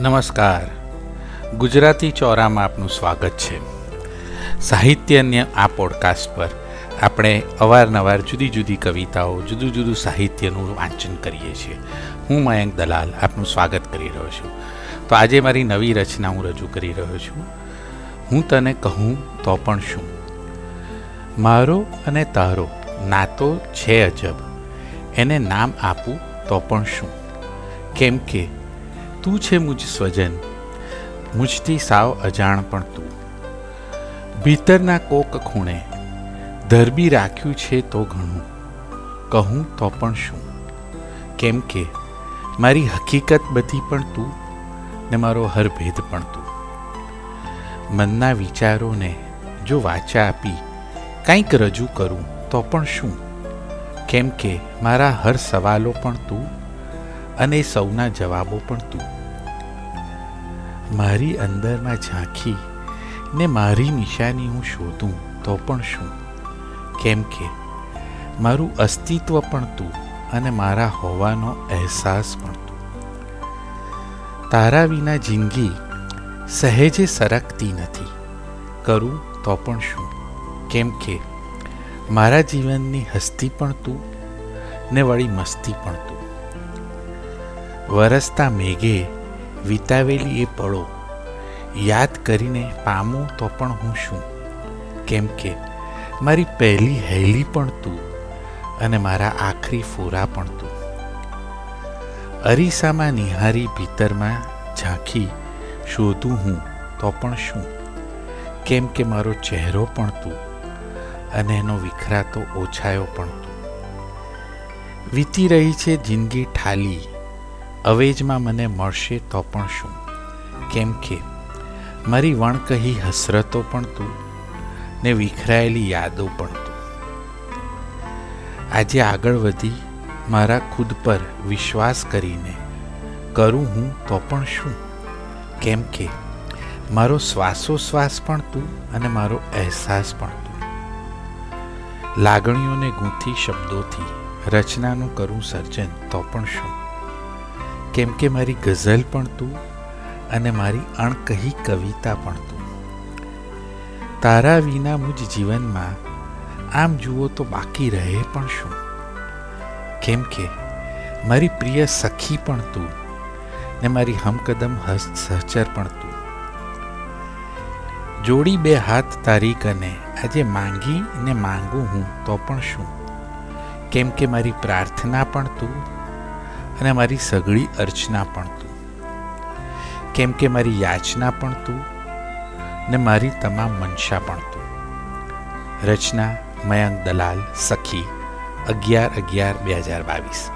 નમસ્કાર. ગુજરાતી ચોરામાં આપનું સ્વાગત છે. સાહિત્યન્ય આ પોડકાસ્ટ પર આપણે અવારનવાર જુદી જુદી કવિતાઓ, જુદું જુદું સાહિત્યનું વાંચન કરીએ છીએ. હું મયંક દલાલ આપનું સ્વાગત કરી રહ્યો છું. તો આજે મારી નવી રચના હું રજૂ કરી રહ્યો છું. હું તને કહું તો પણ શું? મારો અને તારો નાતો છે અજબ. એને નામ આપું તો પણ શું? કેમ કે તું છે મુજ સ્વજન, મુજથી સાવ અજાણ પણ તું. ભીતરના કોક ખૂણે ધરબી રાખ્યું છે તો ઘણું. કહું તો પણ શું? કેમ કે મારી હકીકત બધી પણ તું ને મારો હર ભેદ પણ તું. મનના વિચારોને જો વાચા આપી કંઈક રજૂ કરું તો પણ શું? કેમ કે મારા હર સવાલો પણ તું અને સૌના જવાબો પણ તું. મારી અંદરમાં ઝાંખી ને મારી નિશાની હું શોધું તો પણ શું? કેમ કે મારું અસ્તિત્વ પણ તું અને મારા હોવાનો અહેસાસ પણ તું. તારા વિના જિંદગી સહેજે સરકતી નથી. કરું તો પણ શું? કેમ કે મારા જીવનની હસ્તી પણ તું ને વળી મસ્તી પણ તું. વરસતા મેઘે વિતાવેલી એ પળો. યાદ કરીને પામું તો પણ હું શું? કેમ કે મારી પહેલી હેલી પણ તું અને મારા આખરી ફોરા પણ તું. અરીસામાં નિહારી ભીતરમાં ઝાંખી શોધું હું તો પણ શું? કેમ કે મારો ચહેરો પણ તું અને એનો વિખરાતો ઓછાયો પણ તું. વીતી રહી છે જિંદગી ઠાલી અવેજમાં મને મળશે તો પણ શું? કેમ કે મારી વણકહી હસરતો પણ તું ને વિખરાયેલી યાદો પણ તું. આજે આગળ વધી મારા ખુદ પર વિશ્વાસ કરીને કરું હું તો પણ શું? કેમ કે મારો શ્વાસોશ્વાસ પણ તું અને મારો અહેસાસ પણ તું. લાગણીઓને ગૂંથી શબ્દોથી રચનાનું કરું સર્જન તો પણ શું? કેમ કે મારી ગઝલ પણ તું અને મારી અણકહી કવિતા પણ તું. તારા વિના મુજ જીવનમાં આમ જુઓ તો બાકી રહે પણ શું? કેમ કે મારી પ્રિય સખી પણ તું ને મારી હમકદમ હસ્ત સહચર પણ તું. જોડી બે હાથ તારી કને, આજે માંગી ને માંગું હું તો પણ શું? કેમ કે મારી પ્રાર્થના પણ તું અને મારી સઘળી અર્ચના પણ તું. કેમ કે મારી યાચના પણ તું ને મારી તમામ મનસા પણ તું. રચના મયંક દલાલ સખી અગિયાર અગિયાર બે હજાર બાવીસ.